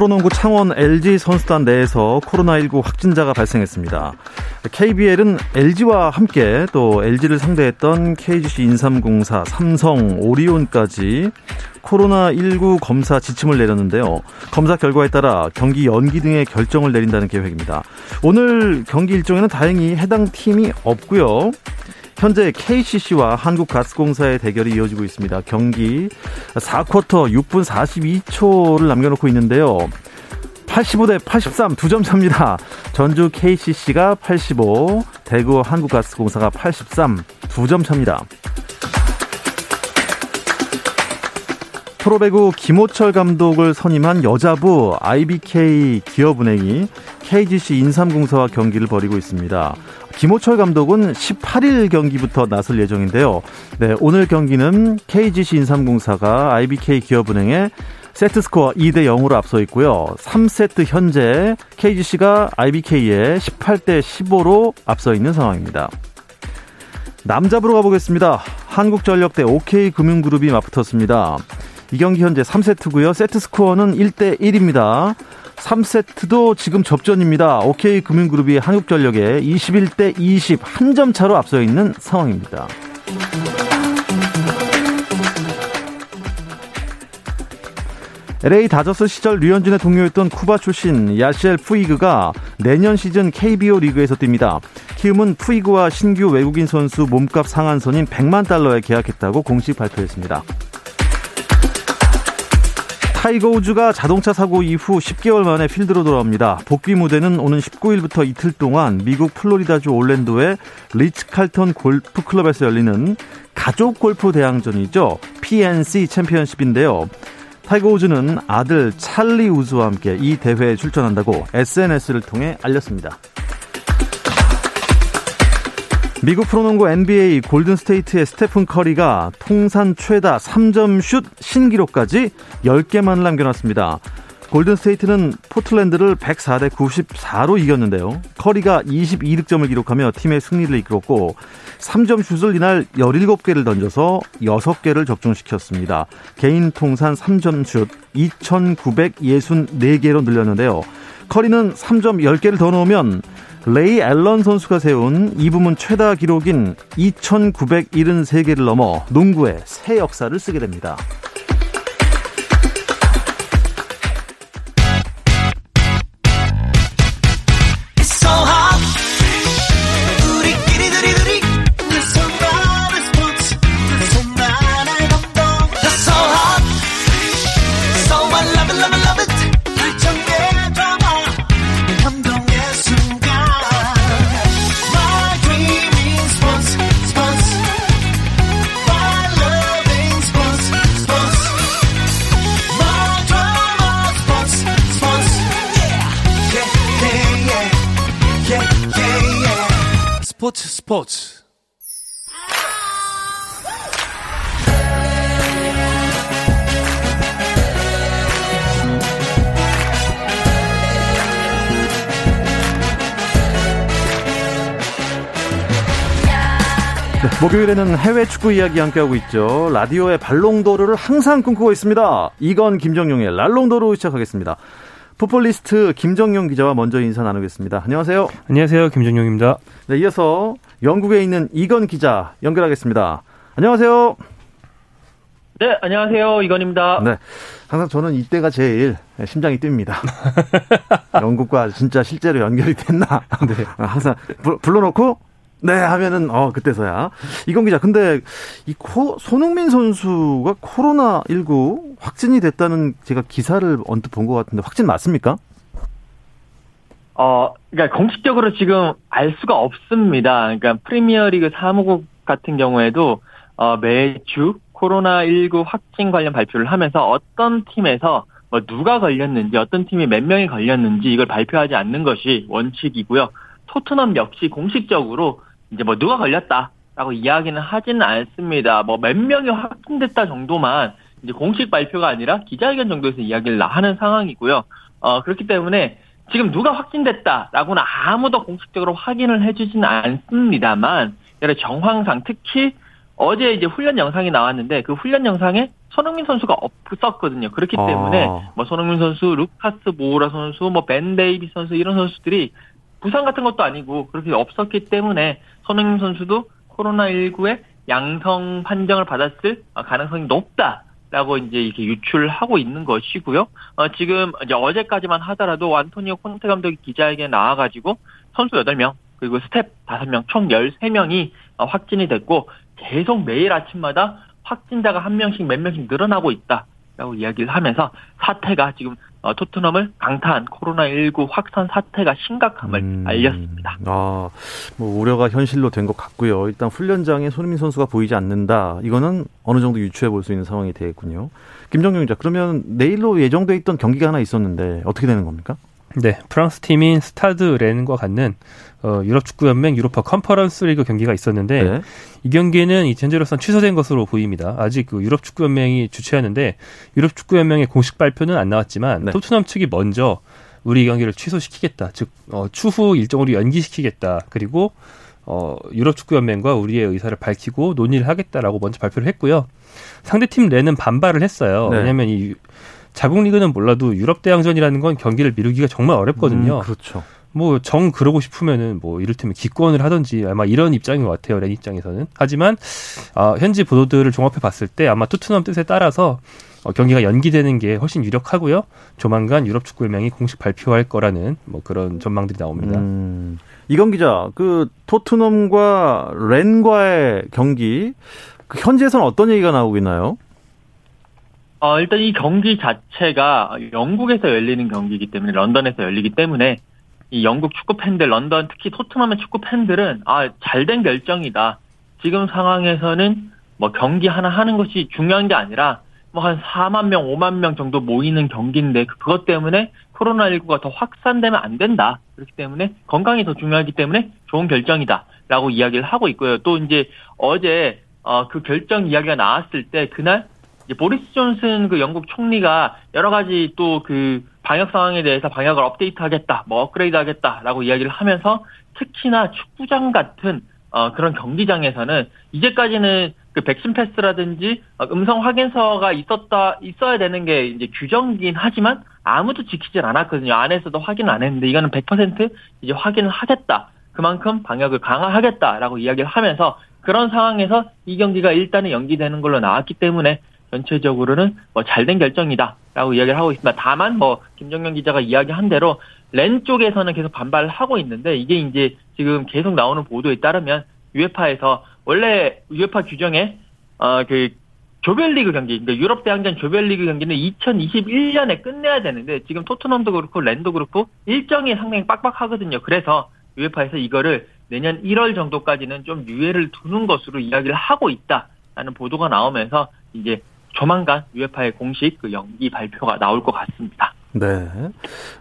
프로농구 창원 LG 선수단 내에서 코로나19 확진자가 발생했습니다. KBL은 LG와 함께 또 LG를 상대했던 KGC 인삼공사, 삼성, 오리온까지 코로나19 검사 지침을 내렸는데요. 검사 결과에 따라 경기 연기 등의 결정을 내린다는 계획입니다. 오늘 경기 일정에는 다행히 해당 팀이 없고요. 현재 KCC와 한국가스공사의 대결이 이어지고 있습니다. 경기 4쿼터 6분 42초를 남겨놓고 있는데요. 85 대 83 두 점 차입니다. 전주 KCC가 85, 대구 한국가스공사가 83 두 점 차입니다. 프로배구 김호철 감독을 선임한 여자부 IBK 기업은행이 KGC 인삼공사와 경기를 벌이고 있습니다. 김호철 감독은 18일 경기부터 나설 예정인데요. 네, 오늘 경기는 KGC 인삼공사가 IBK 기업은행에 세트 스코어 2대 0으로 앞서 있고요. 3세트 현재 KGC가 IBK에 18대 15로 앞서 있는 상황입니다. 남자부로 가보겠습니다. 한국전력 대 OK금융그룹이 맞붙었습니다. 이 경기 현재 3세트고요. 세트 스코어는 1대 1입니다. 3세트도 지금 접전입니다. OK금융그룹이 한국전력에 21대 20 한 점 차로 앞서 있는 상황입니다. LA 다저스 시절 류현진의 동료였던 쿠바 출신 야시엘 푸이그가 내년 시즌 KBO 리그에서 뜁니다. 키움은 푸이그와 신규 외국인 선수 몸값 상한선인 100만 달러에 계약했다고 공식 발표했습니다. 타이거 우즈가 자동차 사고 이후 10개월 만에 필드로 돌아옵니다. 복귀 무대는 오는 19일부터 이틀 동안 미국 플로리다주 올랜도의 리츠 칼턴 골프 클럽에서 열리는 가족 골프 대항전이죠. PNC 챔피언십인데요. 타이거 우즈는 아들 찰리 우즈와 함께 이 대회에 출전한다고 SNS를 통해 알렸습니다. 미국 프로농구 NBA 골든스테이트의 스테픈 커리가 통산 최다 3점 슛 신기록까지 10개만을 남겨놨습니다. 골든스테이트는 포틀랜드를 104대 94로 이겼는데요. 커리가 22득점을 기록하며 팀의 승리를 이끌었고 3점 슛을 이날 17개를 던져서 6개를 적중시켰습니다. 개인 통산 3점 슛 2,964개로 늘렸는데요. 커리는 3점 10개를 더 넣으면 레이 앨런 선수가 세운 이 부문 최다 기록인 2,973개를 넘어 농구의 새 역사를 쓰게 됩니다. 스포츠 네, 목요일에는 해외 축구 이야기 함께하고 있죠. 라디오의 발롱도르를 항상 꿈꾸고 있습니다. 이건 김정용의 랄롱도르 시작하겠습니다. 풋볼리스트 김정용 기자와 먼저 인사 나누겠습니다. 안녕하세요. 안녕하세요. 김정용입니다. 네, 이어서 영국에 있는 이건 기자 연결하겠습니다. 안녕하세요. 네, 안녕하세요. 이건입니다. 네. 항상 저는 이때가 제일 심장이 뜁니다. 영국과 진짜 실제로 연결이 됐나. 네. 항상 불러놓고 네 하면은 어 그때서야 이건 기자 근데 이 코, 손흥민 선수가 코로나 19 확진이 됐다는 제가 기사를 언뜻 본 것 같은데 확진 맞습니까? 어 그러니까 공식적으로 지금 알 수가 없습니다. 그러니까 프리미어리그 사무국 같은 경우에도 어 매주 코로나 19 확진 관련 발표를 하면서 어떤 팀에서 뭐 누가 걸렸는지 어떤 팀이 몇 명이 걸렸는지 이걸 발표하지 않는 것이 원칙이고요. 토트넘 역시 공식적으로 이제 뭐 누가 걸렸다라고 이야기는 하지는 않습니다. 뭐 몇 명이 확진됐다 정도만 이제 공식 발표가 아니라 기자회견 정도에서 이야기를 하는 상황이고요. 어 그렇기 때문에 지금 누가 확진됐다라고는 아무도 공식적으로 확인을 해주지는 않습니다만 여러 정황상 특히 어제 이제 훈련 영상이 나왔는데 그 훈련 영상에 손흥민 선수가 없었거든요. 그렇기 때문에 아. 뭐 손흥민 선수, 루카스 모우라 선수, 뭐 벤 데이비스 선수 이런 선수들이 부상 같은 것도 아니고 그렇게 없었기 때문에 손흥민 선수도 코로나19에 양성 판정을 받았을 가능성이 높다 라고 이제 이렇게 유추하고 있는 것이고요. 어, 지금 이제 어제까지만 하더라도 안토니오 콘테 감독이 기자에게 나와가지고 선수 8명 그리고 스태프 5명 총 13명이 어, 확진이 됐고 계속 매일 아침마다 확진자가 한 명씩 몇 명씩 늘어나고 있다 라고 이야기를 하면서 사태가 지금 어, 토트넘을 강타한 코로나19 확산 사태가 심각함을 음, 알렸습니다. 아, 뭐 우려가 현실로 된 것 같고요. 일단 훈련장에 손흥민 선수가 보이지 않는다. 이거는 어느 정도 유추해 볼 수 있는 상황이 되겠군요. 김정용 기자, 그러면 내일로 예정돼 있던 경기가 하나 있었는데 어떻게 되는 겁니까? 네, 프랑스 팀인 스타드 렌과 갖는 어, 유럽 축구 연맹 유로파 컨퍼런스 리그 경기가 있었는데 네. 이 경기는 이 현재로선 취소된 것으로 보입니다. 아직 그 유럽 축구 연맹이 주최하는데 유럽 축구 연맹의 공식 발표는 안 나왔지만 네. 토트넘 측이 먼저 우리 이 경기를 취소시키겠다. 즉 어, 추후 일정으로 연기시키겠다. 그리고 어, 유럽 축구 연맹과 우리의 의사를 밝히고 논의를 하겠다라고 먼저 발표를 했고요. 상대팀 렌은 반발을 했어요. 네. 왜냐하면 이 자국 리그는 몰라도 유럽 대항전이라는 건 경기를 미루기가 정말 어렵거든요. 음, 그렇죠. 뭐 정 그러고 싶으면은 뭐 이를테면 기권을 하든지 아마 이런 입장인 것 같아요 렌 입장에서는 하지만 아, 현지 보도들을 종합해 봤을 때 아마 토트넘 뜻에 따라서 어, 경기가 연기되는 게 훨씬 유력하고요 조만간 유럽 축구 연맹이 공식 발표할 거라는 뭐 그런 전망들이 나옵니다. 음, 이건 기자, 그 토트넘과 렌과의 경기 그 현지에서는 어떤 얘기가 나오고 있나요? 어, 일단 이 경기 자체가 영국에서 열리는 경기이기 때문에 런던에서 열리기 때문에 이 영국 축구 팬들, 런던 특히 토트넘의 축구 팬들은 아, 잘된 결정이다. 지금 상황에서는 뭐 경기 하나 하는 것이 중요한 게 아니라 뭐 한 4만 명, 5만 명 정도 모이는 경기인데 그것 때문에 코로나19가 더 확산되면 안 된다. 그렇기 때문에 건강이 더 중요하기 때문에 좋은 결정이다. 라고 이야기를 하고 있고요. 또 이제 어제 어, 그 결정 이야기가 나왔을 때 그날 보리스 존슨 그 영국 총리가 여러 가지 또 그 방역 상황에 대해서 방역을 업데이트하겠다, 뭐 업그레이드하겠다라고 이야기를 하면서 특히나 축구장 같은 어 그런 경기장에서는 이제까지는 그 백신 패스라든지 어, 음성 확인서가 있었다 있어야 되는 게 이제 규정이긴 하지만 아무도 지키질 않았거든요. 안에서도 확인을 안 했는데 이거는 100% 이제 확인을 하겠다. 그만큼 방역을 강화하겠다라고 이야기를 하면서 그런 상황에서 이 경기가 일단은 연기되는 걸로 나왔기 때문에 전체적으로는 뭐 잘된 결정이다라고 이야기를 하고 있습니다. 다만 뭐 김정현 기자가 이야기한 대로 렌 쪽에서는 계속 반발을 하고 있는데 이게 이제 지금 계속 나오는 보도에 따르면 유에파에서 원래 유에파 규정에 어그 조별리그 경기, 그러니까 유럽 대항전 조별리그 경기는 2021년에 끝내야 되는데 지금 토트넘도 그렇고 렌도 그렇고 일정이 상당히 빡빡하거든요. 그래서 유에파에서 이거를 내년 1월 정도까지는 좀 유예를 두는 것으로 이야기를 하고 있다라는 보도가 나오면서 이제 조만간 유에파의 공식 그 연기 발표가 나올 것 같습니다. 네.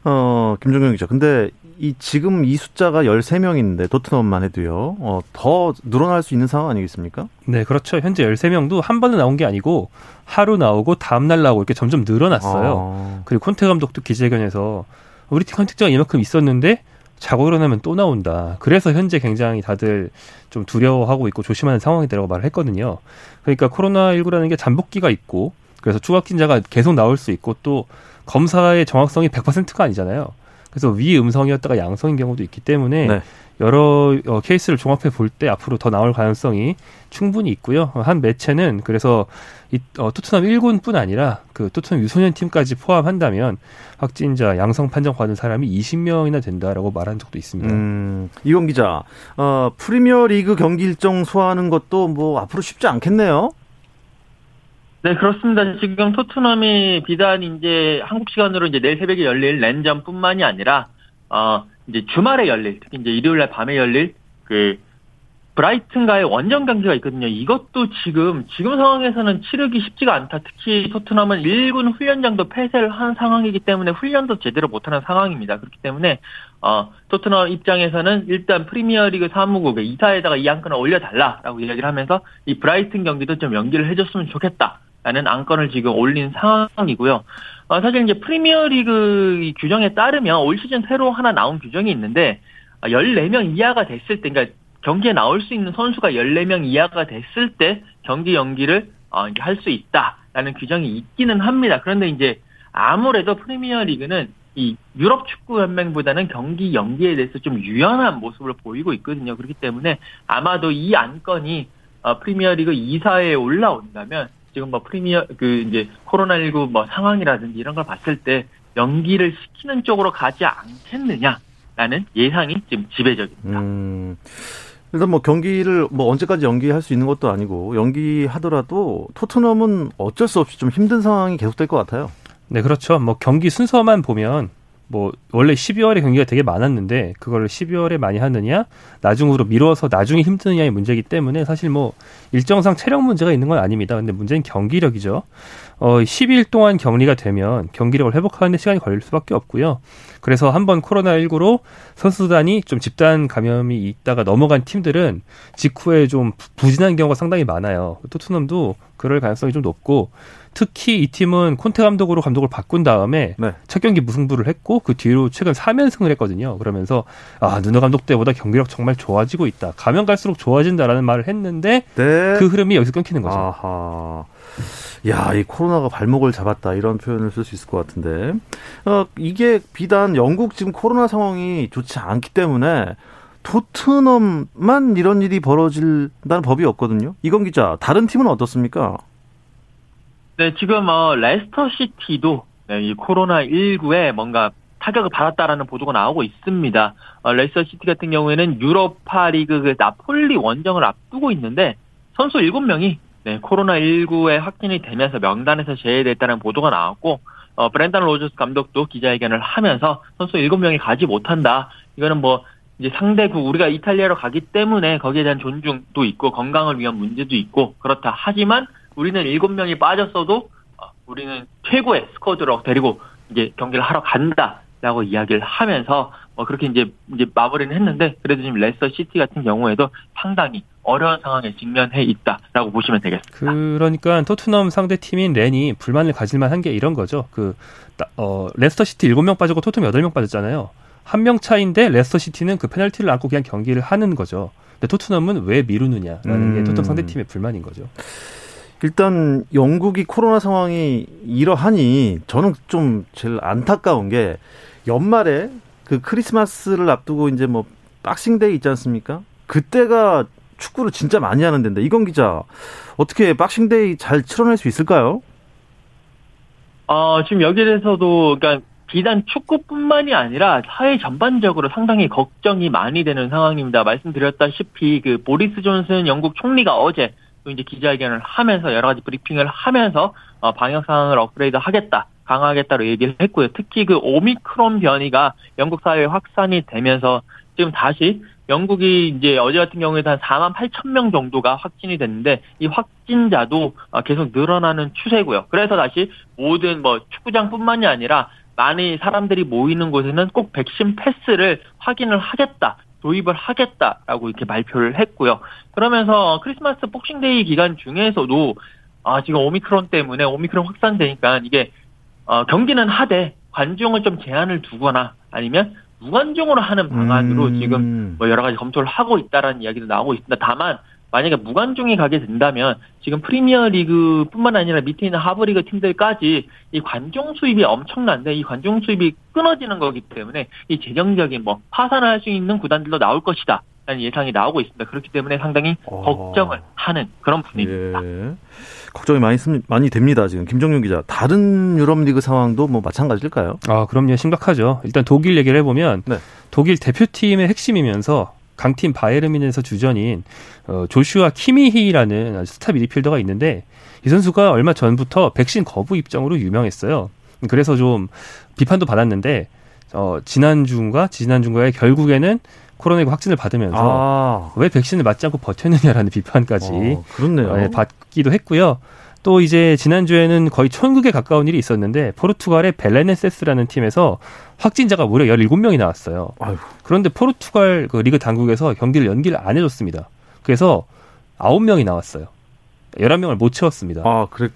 어, 김종경 기자. 근데 이 지금 이 숫자가 13명인데 토트넘만 해도요. 어, 더 늘어날 수 있는 상황 아니겠습니까? 네, 그렇죠. 현재 13명도 한 번에 나온 게 아니고 하루 나오고 다음 날 나오고 이렇게 점점 늘어났어요. 어. 그리고 콘테 감독도 기자회견에서 우리 팀 선택자가 이만큼 있었는데 자고 일어나면 또 나온다. 그래서 현재 굉장히 다들 좀 두려워하고 있고 조심하는 상황이라고 말을 했거든요. 그러니까 코로나19라는 게 잠복기가 있고 그래서 추가 확진자가 계속 나올 수 있고 또 검사의 정확성이 100%가 아니잖아요. 그래서 위 음성이었다가 양성인 경우도 있기 때문에 네. 여러 어, 케이스를 종합해 볼 때 앞으로 더 나올 가능성이 충분히 있고요. 한 매체는 그래서 이 어, 토트넘 1군뿐 아니라 그 토트넘 유소년 팀까지 포함한다면 확진자 양성 판정 받은 사람이 20명이나 된다라고 말한 적도 있습니다. 음, 이건 기자. 어, 프리미어 리그 경기 일정 소화하는 것도 뭐 앞으로 쉽지 않겠네요. 네, 그렇습니다. 지금 토트넘이 비단 이제 한국 시간으로 이제 내일 새벽에 열릴 랜전뿐만이 아니라 어 이제 주말에 열릴 특히 이제 일요일 날 밤에 열릴 그 브라이튼과의 원정 경기가 있거든요. 이것도 지금 지금 상황에서는 치르기 쉽지가 않다. 특히 토트넘은 1군 훈련장도 폐쇄를 한 상황이기 때문에 훈련도 제대로 못하는 상황입니다. 그렇기 때문에 어, 토트넘 입장에서는 일단 프리미어리그 사무국에 이사에다가 이 안건을 올려달라라고 이야기를 하면서 이 브라이튼 경기도 좀 연기를 해줬으면 좋겠다 라는 안건을 지금 올린 상황이고요. 어, 사실 이제 프리미어리그 규정에 따르면 올 시즌 새로 하나 나온 규정이 있는데 14명 이하가 됐을 때, 그러니까 경기에 나올 수 있는 선수가 14명 이하가 됐을 때 경기 연기를 어, 할 수 있다라는 규정이 있기는 합니다. 그런데 이제 아무래도 프리미어 리그는 이 유럽 축구 연맹보다는 경기 연기에 대해서 좀 유연한 모습을 보이고 있거든요. 그렇기 때문에 아마도 이 안건이 어, 프리미어 리그 2사에 올라온다면 지금 뭐 프리미어 그 이제 코로나19 뭐 상황이라든지 이런 걸 봤을 때 연기를 시키는 쪽으로 가지 않겠느냐라는 예상이 지금 지배적입니다. 음. 일단 뭐 경기를 뭐 언제까지 연기할 수 있는 것도 아니고 연기하더라도 토트넘은 어쩔 수 없이 좀 힘든 상황이 계속될 것 같아요. 네, 그렇죠. 뭐 경기 순서만 보면 뭐 원래 12월에 경기가 되게 많았는데 그거를 12월에 많이 하느냐 나중으로 미뤄서 나중에 힘드느냐의 문제이기 때문에 사실 뭐 일정상 체력 문제가 있는 건 아닙니다. 근데 문제는 경기력이죠. 어 10일 동안 격리가 되면 경기력을 회복하는데 시간이 걸릴 수밖에 없고요. 그래서 한번 코로나19로 선수단이 좀 집단 감염이 있다가 넘어간 팀들은 직후에 좀 부진한 경우가 상당히 많아요. 토트넘도 그럴 가능성이 좀 높고 특히 이 팀은 콘테 감독으로 감독을 바꾼 다음에 네. 첫 경기 무승부를 했고 그 뒤로 최근 3연승을 했거든요. 그러면서 아 누누 감독 때보다 경기력 정말 좋아지고 있다. 가면 갈수록 좋아진다라는 말을 했는데 네. 그 흐름이 여기서 끊기는 거죠. 아하. 야, 이 코로나가 발목을 잡았다 이런 표현을 쓸 수 있을 것 같은데 어, 이게 비단 영국 지금 코로나 상황이 좋지 않기 때문에 토트넘만 이런 일이 벌어질다는 법이 없거든요. 이건 기자, 다른 팀은 어떻습니까? 네, 지금 어, 레스터 시티도 네, 이 코로나 19에 뭔가 타격을 받았다라는 보도가 나오고 있습니다. 어, 레스터 시티 같은 경우에는 유로파 리그 그 나폴리 원정을 앞두고 있는데 선수 7명이 네, 코로나 19에 확진이 되면서 명단에서 제외됐다는 보도가 나왔고 어, 브랜단 로저스 감독도 기자회견을 하면서 선수 7명이 가지 못한다. 이거는 뭐 이제 상대국 우리가 이탈리아로 가기 때문에 거기에 대한 존중도 있고 건강을 위한 문제도 있고 그렇다. 하지만 우리는 일곱 명이 빠졌어도 어, 우리는 최고의 스쿼드로 데리고 이제 경기를 하러 간다라고 이야기를 하면서 뭐 그렇게 이제 이제 마무리는 했는데 그래도 지금 레스터 시티 같은 경우에도 상당히 어려운 상황에 직면해 있다라고 보시면 되겠습니다. 그러니까 토트넘 상대 팀인 렌이 불만을 가질 만 한 게 이런 거죠. 그 어, 레스터 시티 7명 빠졌고 토트넘 8명 빠졌잖아요. 한 명 차인데 레스터 시티는 그 페널티를 안고 그냥 경기를 하는 거죠. 근데 토트넘은 왜 미루느냐라는 음. 게 토트넘 상대 팀의 불만인 거죠. 일단 영국이 코로나 상황이 이러하니 저는 좀 제일 안타까운 게 연말에 그 크리스마스를 앞두고 이제 뭐 박싱데이 있지 않습니까? 그때가 축구를 진짜 많이 하는 때인데 이건 기자 어떻게 박싱데이 잘 치러낼 수 있을까요? 어, 지금 여기에 대해서도 그러니까 비단 축구뿐만이 아니라 사회 전반적으로 상당히 걱정이 많이 되는 상황입니다. 말씀드렸다시피 그 보리스 존슨 영국 총리가 어제 또 이제 기자회견을 하면서 여러 가지 브리핑을 하면서 어, 방역 상황을 업그레이드 하겠다. 강화하겠다로 얘기를 했고요. 특히 그 오미크론 변이가 영국 사회에 확산이 되면서 지금 다시 영국이 이제 어제 같은 경우에도 한 4만 8천 명 정도가 확진이 됐는데 이 확진자도 어, 계속 늘어나는 추세고요. 그래서 다시 모든 뭐 축구장뿐만이 아니라 많이 사람들이 모이는 곳에는 꼭 백신 패스를 확인을 하겠다. 도입을 하겠다라고 이렇게 발표를 했고요. 그러면서 크리스마스 복싱데이 기간 중에서도 아 지금 오미크론 때문에 오미크론 확산되니까 이게 어, 경기는 하되 관중을 좀 제한을 두거나 아니면 무관중으로 하는 방안으로 음. 지금 뭐 여러 가지 검토를 하고 있다라는 이야기도 나오고 있습니다. 다만 만약에 무관중이 가게 된다면 지금 프리미어 리그뿐만 아니라 밑에 있는 하브리그 팀들까지 이 관중 수입이 엄청난데 이 관중 수입이 끊어지는 거기 때문에 이 재정적인 뭐 파산할 수 있는 구단들도 나올 것이다. 라는 예상이 나오고 있습니다. 그렇기 때문에 상당히 어. 걱정을 하는 그런 분위기입니다. 예. 걱정이 많이 많이 됩니다. 지금 김정윤 기자. 다른 유럽 리그 상황도 뭐 마찬가지일까요? 아, 그럼요. 심각하죠. 일단 독일 얘기를 해보면 네. 독일 대표팀의 핵심이면서 강팀 바이에르민에서 주전인 어, 조슈아 키미히라는 스타 미드필더가 있는데 이 선수가 얼마 전부터 백신 거부 입장으로 유명했어요. 그래서 좀 비판도 받았는데 어, 지난주인가 지난주인가에 결국에는 코로나19 확진을 받으면서 아, 왜 백신을 맞지 않고 버텼느냐라는 비판까지 어. 네, 받기도 했고요. 또 이제 지난주에는 거의 천국에 가까운 일이 있었는데 포르투갈의 벨레네세스라는 팀에서 확진자가 무려 17명이 나왔어요. 아유. 그런데 포르투갈 그 리그 당국에서 경기를 연기를 안 해줬습니다. 그래서 9명이 나왔어요. 11명을 못 채웠습니다. 아, 그래.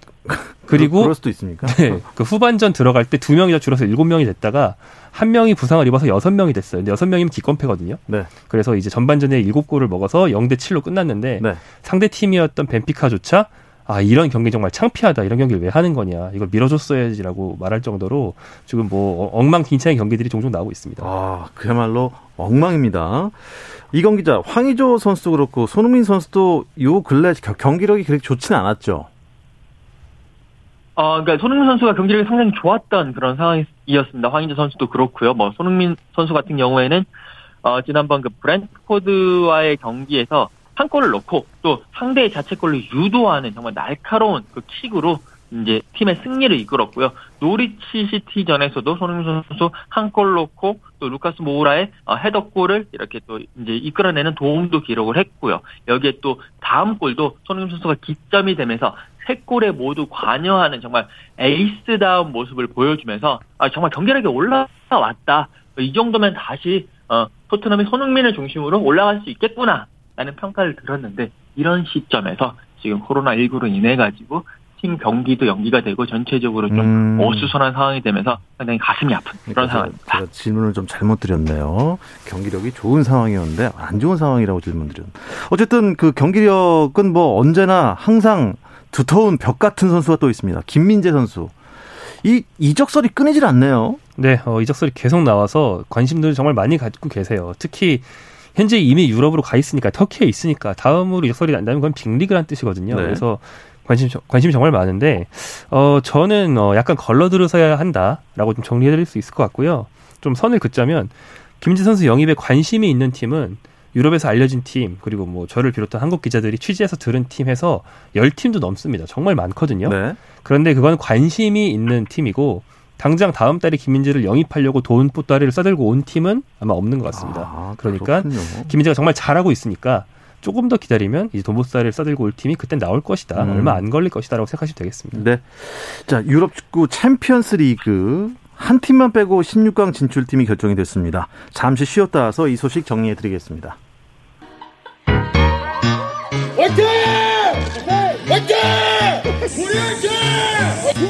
그리고 그럴 수도 있습니까? 네, 그 후반전 들어갈 때두 명이 더 줄어서 일곱 명이 됐다가 한 명이 부상을 입어서 여섯 명이 됐어요. 근데 여섯 명이면 기권패거든요. 네. 그래서 이제 전반전에 일곱 골을 먹어서 0대 7로 끝났는데 네. 상대 팀이었던 벤피카조차 아 이런 경기 정말 창피하다 이런 경기를 왜 하는 거냐 이걸 밀어줬어야지라고 말할 정도로 지금 뭐 어- 엉망진창의 경기들이 종종 나오고 있습니다. 아, 그야말로 엉망입니다. 이건 기자, 황의조 선수도 그렇고 손흥민 선수도 요 근래 겨- 경기력이 그렇게 좋지는 않았죠. 어, 그러니까 손흥민 선수가 경기력이 상당히 좋았던 그런 상황이었습니다. 황인재 선수도 그렇고요. 뭐 손흥민 선수 같은 경우에는 어, 지난번 그 브랜트포드와의 경기에서 한 골을 넣고 또 상대의 자책골을 유도하는 정말 날카로운 그 킥으로 이제 팀의 승리를 이끌었고요. 노리치 시티전에서도 손흥민 선수 한 골 넣고 또 루카스 모우라의 어, 헤더골을 이렇게 또 이제 이끌어내는 도움도 기록을 했고요. 여기에 또 다음 골도 손흥민 선수가 기점이 되면서 세 골에 모두 관여하는 정말 에이스다운 모습을 보여주면서 아, 정말 경기력이 올라왔다. 이 정도면 다시 어, 토트넘이 손흥민을 중심으로 올라갈 수 있겠구나 라는 평가를 들었는데 이런 시점에서 지금 코로나19로 인해 가지고 팀 경기도 연기가 되고 전체적으로 좀 음. 어수선한 상황이 되면서 상당히 가슴이 아픈 그런 제가, 상황입니다. 제가 질문을 좀 잘못 드렸네요. 경기력이 좋은 상황이었는데 안 좋은 상황이라고 질문 드렸는데. 어쨌든 그 경기력은 뭐 언제나 항상 두터운 벽 같은 선수가 또 있습니다. 김민재 선수. 이 이적설이 끊이질 않네요. 네, 어, 이적설이 계속 나와서 관심들을 정말 많이 갖고 계세요. 특히 현재 이미 유럽으로 가 있으니까 터키에 있으니까 다음으로 이적설이 난다면 그건 빅리그란 뜻이거든요. 네. 그래서 관심 관심이 정말 많은데 어 저는 어 약간 걸러들어서야 한다라고 좀 정리해드릴 수 있을 것 같고요. 좀 선을 긋자면 김민재 선수 영입에 관심이 있는 팀은 유럽에서 알려진 팀 그리고 뭐 저를 비롯한 한국 기자들이 취재해서 들은 팀해서 열 팀도 넘습니다. 정말 많거든요. 네. 그런데 그건 관심이 있는 팀이고 당장 다음 달에 김민재를 영입하려고 돈 보따리를 싸들고 온 팀은 아마 없는 것 같습니다. 아, 그러니까. 김민재가 정말 잘하고 있으니까 조금 더 기다리면 이제 돈 보따리를 싸들고 올 팀이 그때 나올 것이다. 음. 얼마 안 걸릴 것이다라고 생각하시면 되겠습니다. 네. 자, 유럽 축구 챔피언스 리그 한 팀만 빼고 16강 진출팀이 결정이 됐습니다. 잠시 쉬었다 와서 이 소식 정리해 드리겠습니다. 화이팅! 화이팅! 우리 화이팅!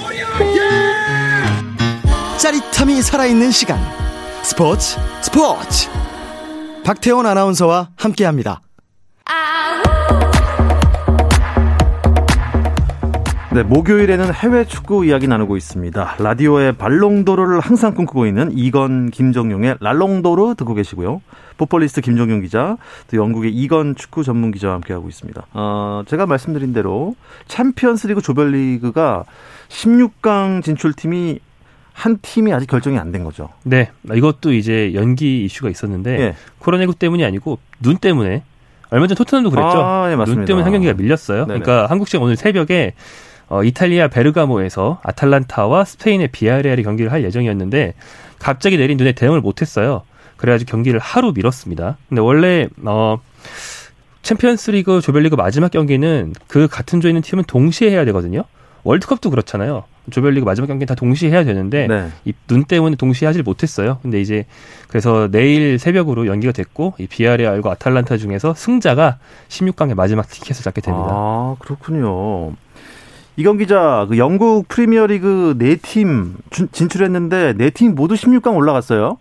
우리 화이팅! 짜릿함이 살아있는 시간 스포츠 스포츠 박태원 아나운서와 함께합니다. 네, 목요일에는 해외 축구 이야기 나누고 있습니다. 라디오의 발롱도르를 항상 꿈꾸고 있는 이건 김정용의 랄롱도르 듣고 계시고요. 풋볼리스트 김정용 기자, 또 영국의 이건 축구 전문 기자와 함께하고 있습니다. 어, 제가 말씀드린 대로 챔피언스리그 조별리그가 16강 진출팀이 한 팀이 아직 결정이 안 된 거죠. 네, 이것도 이제 연기 이슈가 있었는데 예. 코로나19 때문이 아니고 눈 때문에 얼마 전 토트넘도 그랬죠. 아, 예, 맞습니다. 눈 때문에 한 경기가 밀렸어요. 네네. 그러니까 한국 시간 오늘 새벽에 어, 이탈리아 베르가모에서 아탈란타와 스페인의 비야레알이 경기를 할 예정이었는데 갑자기 내린 눈에 대응을 못했어요. 그래가지고 경기를 하루 미뤘습니다. 근데 원래 어, 챔피언스리그 조별리그 마지막 경기는 그 같은 조에 있는 팀은 동시에 해야 되거든요. 월드컵도 그렇잖아요. 조별리그 마지막 경기는 다 동시에 해야 되는데 네. 이눈 때문에 동시에 하질 못했어요. 근데 이제 그래서 내일 새벽으로 연기가 됐고 이 비아레알과 아탈란타 중에서 승자가 16강의 마지막 티켓을 잡게 됩니다. 아, 그렇군요. 이건 기자, 그 영국 프리미어리그 네 팀 진출했는데 네 팀 모두 16강 올라갔어요.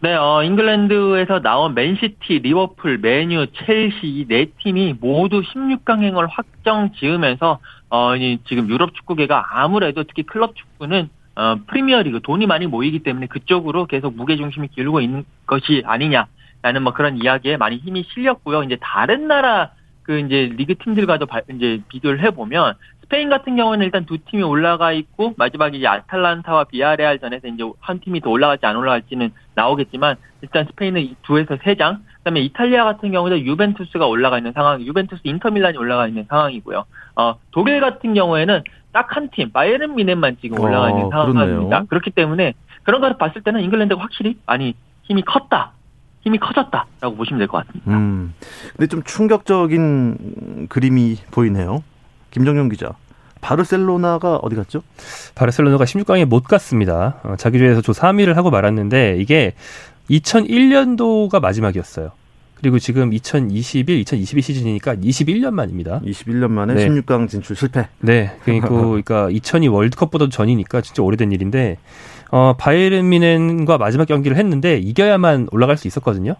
네, 어, 잉글랜드에서 나온 맨시티, 리버풀, 맨유, 첼시 이 네 팀이 모두 16강행을 확정 지으면서 어, 이 지금 유럽 축구계가 아무래도 특히 클럽 축구는 어, 프리미어리그 돈이 많이 모이기 때문에 그쪽으로 계속 무게 중심이 기울고 있는 것이 아니냐라는 뭐 그런 이야기에 많이 힘이 실렸고요. 이제 다른 나라 그 이제 리그 팀들과도 바- 이제 비교를 해보면 스페인 같은 경우는 일단 두 팀이 올라가 있고 마지막에 이제 아탈란타와 비아레알 전에서 이제 한 팀이 더 올라갈지 안 올라갈지는 나오겠지만 일단 스페인은 이 두에서 세 장, 그다음에 이탈리아 같은 경우도 유벤투스가 올라가 있는 상황, 유벤투스 인터밀란이 올라가 있는 상황이고요. 어 독일 같은 경우에는 딱 한 팀, 바이에른 미넨만 지금 올라가 있는 어, 상황입니다. 그렇네요. 그렇기 때문에 그런 거를 봤을 때는 잉글랜드가 확실히 많이 힘이 컸다. 힘이 커졌다라고 보시면 될 것 같습니다. 음. 근데 좀 충격적인 그림이 보이네요. 김정용 기자. 바르셀로나가 어디 갔죠? 바르셀로나가 16강에 못 갔습니다. 어, 자기 조에서 조 3위를 하고 말았는데 이게 2001년도가 마지막이었어요. 그리고 지금 2021, 2022 시즌이니까 21년 만입니다. 21년 만에 네. 16강 진출 실패. 네, 그러니까, 그러니까 2002 월드컵보다 전이니까 진짜 오래된 일인데 어, 바이에른 미넨과 마지막 경기를 했는데 이겨야만 올라갈 수 있었거든요.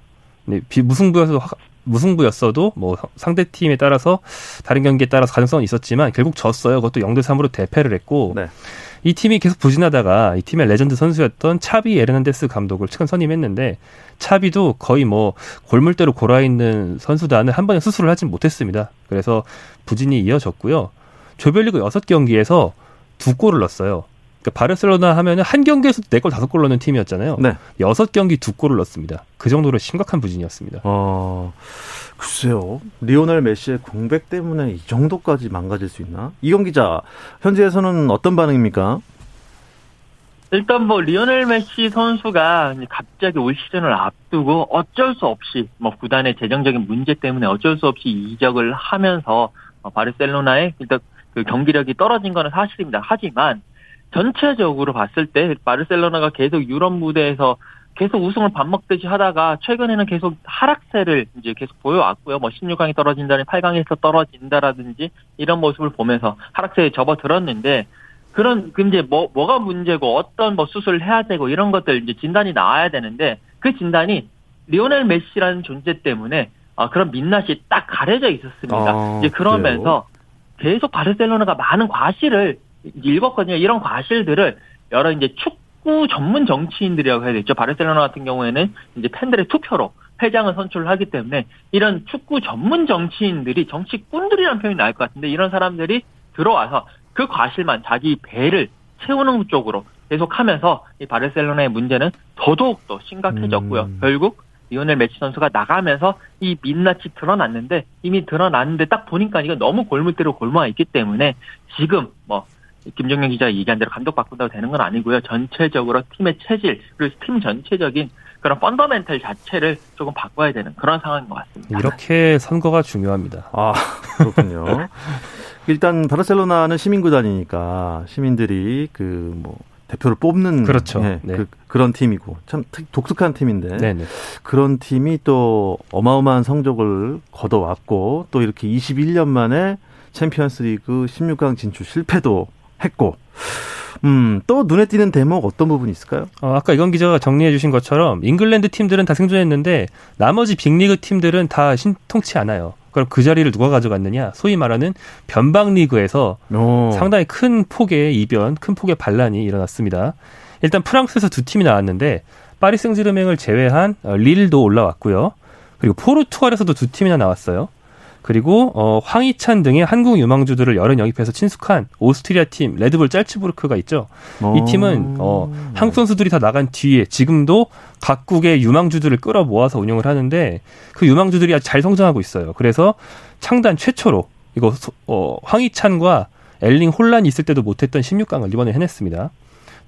네, 비- 무승부여서 무승부였어도 뭐 상대 팀에 따라서 다른 경기에 따라서 가능성은 있었지만 결국 졌어요. 그것도 0대 3으로 대패를 했고 네. 이 팀이 계속 부진하다가 이 팀의 레전드 선수였던 차비 에르난데스 감독을 최근 선임했는데 차비도 거의 뭐 곪을 대로 곪아 있는 선수단을 한 번에 수술을 하진 못했습니다. 그래서 부진이 이어졌고요. 조별리그 6경기에서 두 골을 넣었어요. 그러니까 바르셀로나 하면은 한 경기에서도 4골 5골 넣는 팀이었잖아요. 네. 여섯 경기 두 골을 넣었습니다. 그 정도로 심각한 부진이었습니다. 어, 글쎄요. 리오넬 메시의 공백 때문에 이 정도까지 망가질 수 있나? 이경 기자, 현지에서는 어떤 반응입니까? 일단 뭐 리오넬 메시 선수가 갑자기 올 시즌을 앞두고 어쩔 수 없이 뭐 구단의 재정적인 문제 때문에 어쩔 수 없이 이적을 하면서 어, 바르셀로나의 일단 그 경기력이 떨어진 거는 사실입니다. 하지만 전체적으로 봤을 때 바르셀로나가 계속 유럽 무대에서 계속 우승을 밥 먹듯이 하다가 최근에는 계속 하락세를 이제 계속 보여왔고요. 뭐 16강이 떨어진다니 8강에서 떨어진다라든지 이런 모습을 보면서 하락세에 접어들었는데 그런 그 이제 뭐 뭐가 문제고 어떤 뭐 수술을 해야 되고 이런 것들 이제 진단이 나와야 되는데 그 진단이 리오넬 메시라는 존재 때문에 아 그런 민낯이 딱 가려져 있었습니다. 아, 이제 그러면서 계속 바르셀로나가 많은 과실을 읽었거든요. 이런 과실들을 여러 이제 축구 전문 정치인들이라고 해야 되죠. 바르셀로나 같은 경우에는 이제 팬들의 투표로 회장을 선출을 하기 때문에 이런 축구 전문 정치인들이 정치꾼들이라는 표현이 나을 것 같은데 이런 사람들이 들어와서 그 과실만 자기 배를 채우는 쪽으로 계속하면서 이 바르셀로나의 문제는 더더욱 더 심각해졌고요. 음. 결국 리오넬 메시 선수가 나가면서 이 민낯이 드러났는데 이미 드러났는데 딱 보니까 이거 너무 골무대로 골모아 있기 때문에 지금 뭐 김정현 기자가 얘기한 대로 감독 바꾼다고 되는 건 아니고요. 전체적으로 팀의 체질 그리고 팀 전체적인 그런 펀더멘탈 자체를 조금 바꿔야 되는 그런 상황인 것 같습니다. 이렇게 선거가 중요합니다. 아, 그렇군요. 일단 바르셀로나는 시민구단이니까 시민들이 그 뭐 대표를 뽑는 그렇죠. 예, 네. 그, 그런 팀이고 참 특- 독특한 팀인데 네네. 그런 팀이 또 어마어마한 성적을 거둬왔고 또 이렇게 21년 만에 챔피언스리그 16강 진출 실패도 했고 음, 또 눈에 띄는 대목 어떤 부분이 있을까요? 어, 아까 이건 기자가 정리해 주신 것처럼 잉글랜드 팀들은 다 생존했는데 나머지 빅리그 팀들은 다 신통치 않아요. 그럼 그 자리를 누가 가져갔느냐? 소위 말하는 변방 리그에서 오. 상당히 큰 폭의 이변, 큰 폭의 반란이 일어났습니다. 일단 프랑스에서 두 팀이 나왔는데 파리 생제르맹을 제외한 어, 릴도 올라왔고요. 그리고 포르투갈에서도 두 팀이나 나왔어요. 그리고 어, 황희찬 등의 한국 유망주들을 여러 영입해서 친숙한 오스트리아 팀 레드불 짤츠부르크가 있죠. 이 오. 팀은 어, 한국 선수들이 다 나간 뒤에 지금도 각국의 유망주들을 끌어 모아서 운영을 하는데 그 유망주들이 아주 잘 성장하고 있어요. 그래서 창단 최초로 이거 소- 어, 황희찬과 엘링 혼란이 있을 때도 못했던 16강을 이번에 해냈습니다.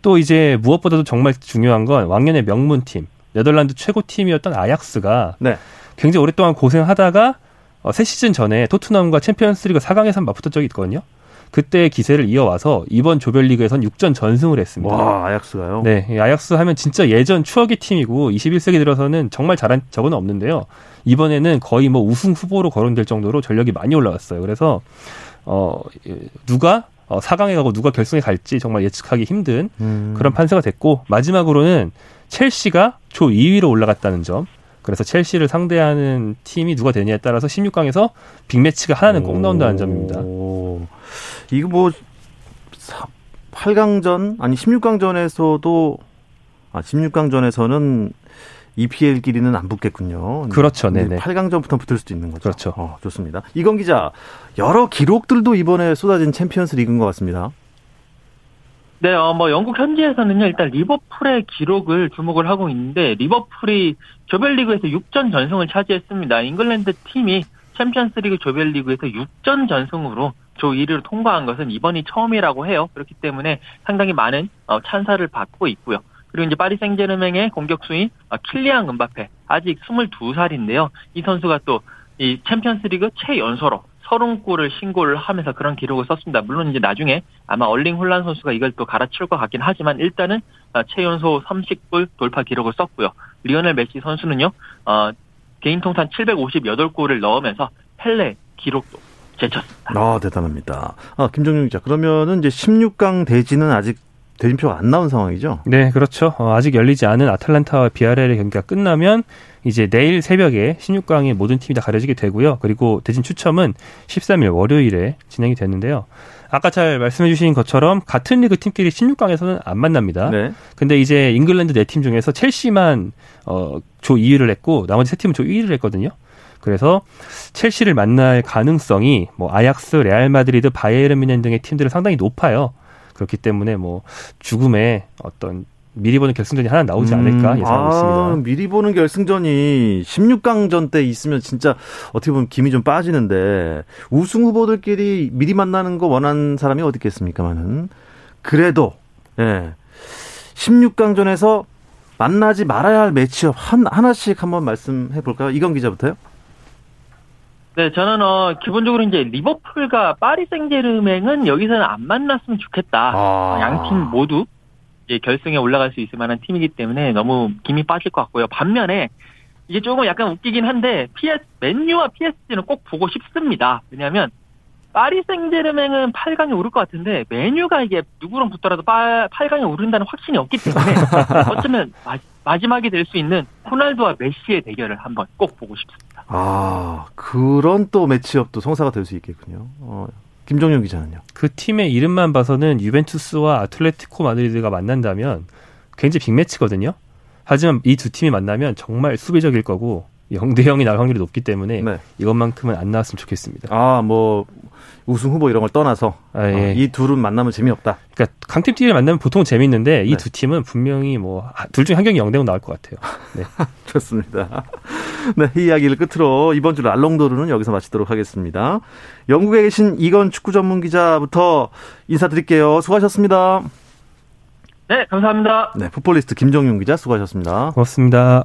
또 이제 무엇보다도 정말 중요한 건 왕년의 명문팀 네덜란드 최고 팀이었던 아약스가 네. 굉장히 오랫동안 고생하다가 어, 세 시즌 전에 토트넘과 챔피언스리그 4강에서 맞붙은 적이 있거든요. 그때 기세를 이어와서 이번 조별리그에선 6전 전승을 했습니다. 와, 아약스가요? 네, 이 아약스 하면 진짜 예전 추억의 팀이고 21세기 들어서는 정말 잘한 적은 없는데요. 이번에는 거의 뭐 우승 후보로 거론될 정도로 전력이 많이 올라갔어요. 그래서 어 예, 누가 어, 4강에 가고 누가 결승에 갈지 정말 예측하기 힘든 음. 그런 판세가 됐고 마지막으로는 첼시가 조 2위로 올라갔다는 점. 그래서 첼시를 상대하는 팀이 누가 되냐에 따라서 16강에서 빅매치가 하나는 꼭 나온다는 점입니다. 오. 이거 뭐 8강전 아니 16강전에서도 아 16강전에서는 EPL끼리는 안 붙겠군요. 그렇죠. 네네. 8강전부터 붙을 수도 있는 거죠. 그렇죠. 어, 좋습니다. 이건 기자, 여러 기록들도 이번에 쏟아진 챔피언스 리그인 것 같습니다. 네, 어, 뭐, 영국 현지에서는요, 일단 리버풀의 기록을 주목을 하고 있는데, 리버풀이 조별리그에서 6전 전승을 차지했습니다. 잉글랜드 팀이 챔피언스 리그 조별리그에서 6전 전승으로 조 1위로 통과한 것은 이번이 처음이라고 해요. 그렇기 때문에 상당히 많은 어, 찬사를 받고 있고요. 그리고 이제 파리 생제르맹의 공격수인 아, 킬리앙 음바페 아직 22살인데요. 이 선수가 또 이 챔피언스리그 최연소로 30골을 신고를 하면서 그런 기록을 썼습니다. 물론 이제 나중에 아마 얼링 홀란 선수가 이걸 또 갈아치울 것 같긴 하지만 일단은 어, 최연소 30골 돌파 기록을 썼고요. 리오넬 메시 선수는요. 어, 개인 통산 758골을 넣으면서 펠레 기록도 제쳤습니다. 아, 대단합니다. 아, 김정용 기자. 그러면은 이제 16강 대진은 아직 대진표가 안 나온 상황이죠? 네, 그렇죠. 어, 아직 열리지 않은 아틀란타와 비아레알의 경기가 끝나면 이제 내일 새벽에 16강의 모든 팀이 다 가려지게 되고요. 그리고 대진 추첨은 13일 월요일에 진행이 됐는데요. 아까 잘 말씀해 주신 것처럼 같은 리그 팀끼리 16강에서는 안 만납니다. 네. 근데 이제 잉글랜드 네 팀 중에서 첼시만 어, 조 2위를 했고 나머지 세 팀은 조 1위를 했거든요. 그래서 첼시를 만날 가능성이 뭐 아약스, 레알 마드리드, 바이에른 뮌헨 등의 팀들은 상당히 높아요. 그렇기 때문에 뭐 죽음의 어떤 미리 보는 결승전이 하나 나오지 않을까 음, 예상하고 아, 있습니다. 미리 보는 결승전이 16강전 때 있으면 진짜 어떻게 보면 김이 좀 빠지는데 우승 후보들끼리 미리 만나는 거 원하는 사람이 어디 있겠습니까만은 그래도 예. 16강전에서 만나지 말아야 할 매치업 한 하나씩 한번 말씀해 볼까요? 이건 기자부터요? 네, 저는 어 기본적으로 이제 리버풀과 파리 생제르맹은 여기서는 안 만났으면 좋겠다. 아. 양팀 모두 이제 결승에 올라갈 수 있을 만한 팀이기 때문에 너무 김이 빠질 것 같고요. 반면에 이게 조금 약간 웃기긴 한데 PS 맨유와 PSG는 꼭 보고 싶습니다. 왜냐하면 파리 생제르맹은 8강에 오를 것 같은데 메뉴가 이게 누구랑 붙더라도 8 강에 오른다는 확신이 없기 때문에 어쩌면 마, 마지막이 될 수 있는 호날두와 메시의 대결을 한번 꼭 보고 싶습니다. 아, 그런 또 매치업도 성사가 될 수 있겠군요. 어, 김정용 기자는요. 그 팀의 이름만 봐서는 유벤투스와 아틀레티코 마드리드가 만난다면 굉장히 빅매치거든요. 하지만 이 두 팀이 만나면 정말 수비적일 거고 0대 0이 날 확률이 높기 때문에 네. 이것만큼은 안 나왔으면 좋겠습니다. 아, 뭐 우승 후보 이런 걸 떠나서 아, 예. 어, 이 둘은 만나면 재미없다. 그러니까 강팀끼리 만나면 보통 재밌는데 이 네. 두 팀은 분명히 뭐 둘 중에 한 경기 0대 0 나올 것 같아요. 네. 좋습니다. 네, 이 이야기를 끝으로 이번 주 랄롱도르는 여기서 마치도록 하겠습니다. 영국에 계신 이건 축구 전문 기자부터 인사드릴게요. 수고하셨습니다. 네, 감사합니다. 네, 풋볼리스트 김정용 기자 수고하셨습니다. 고맙습니다.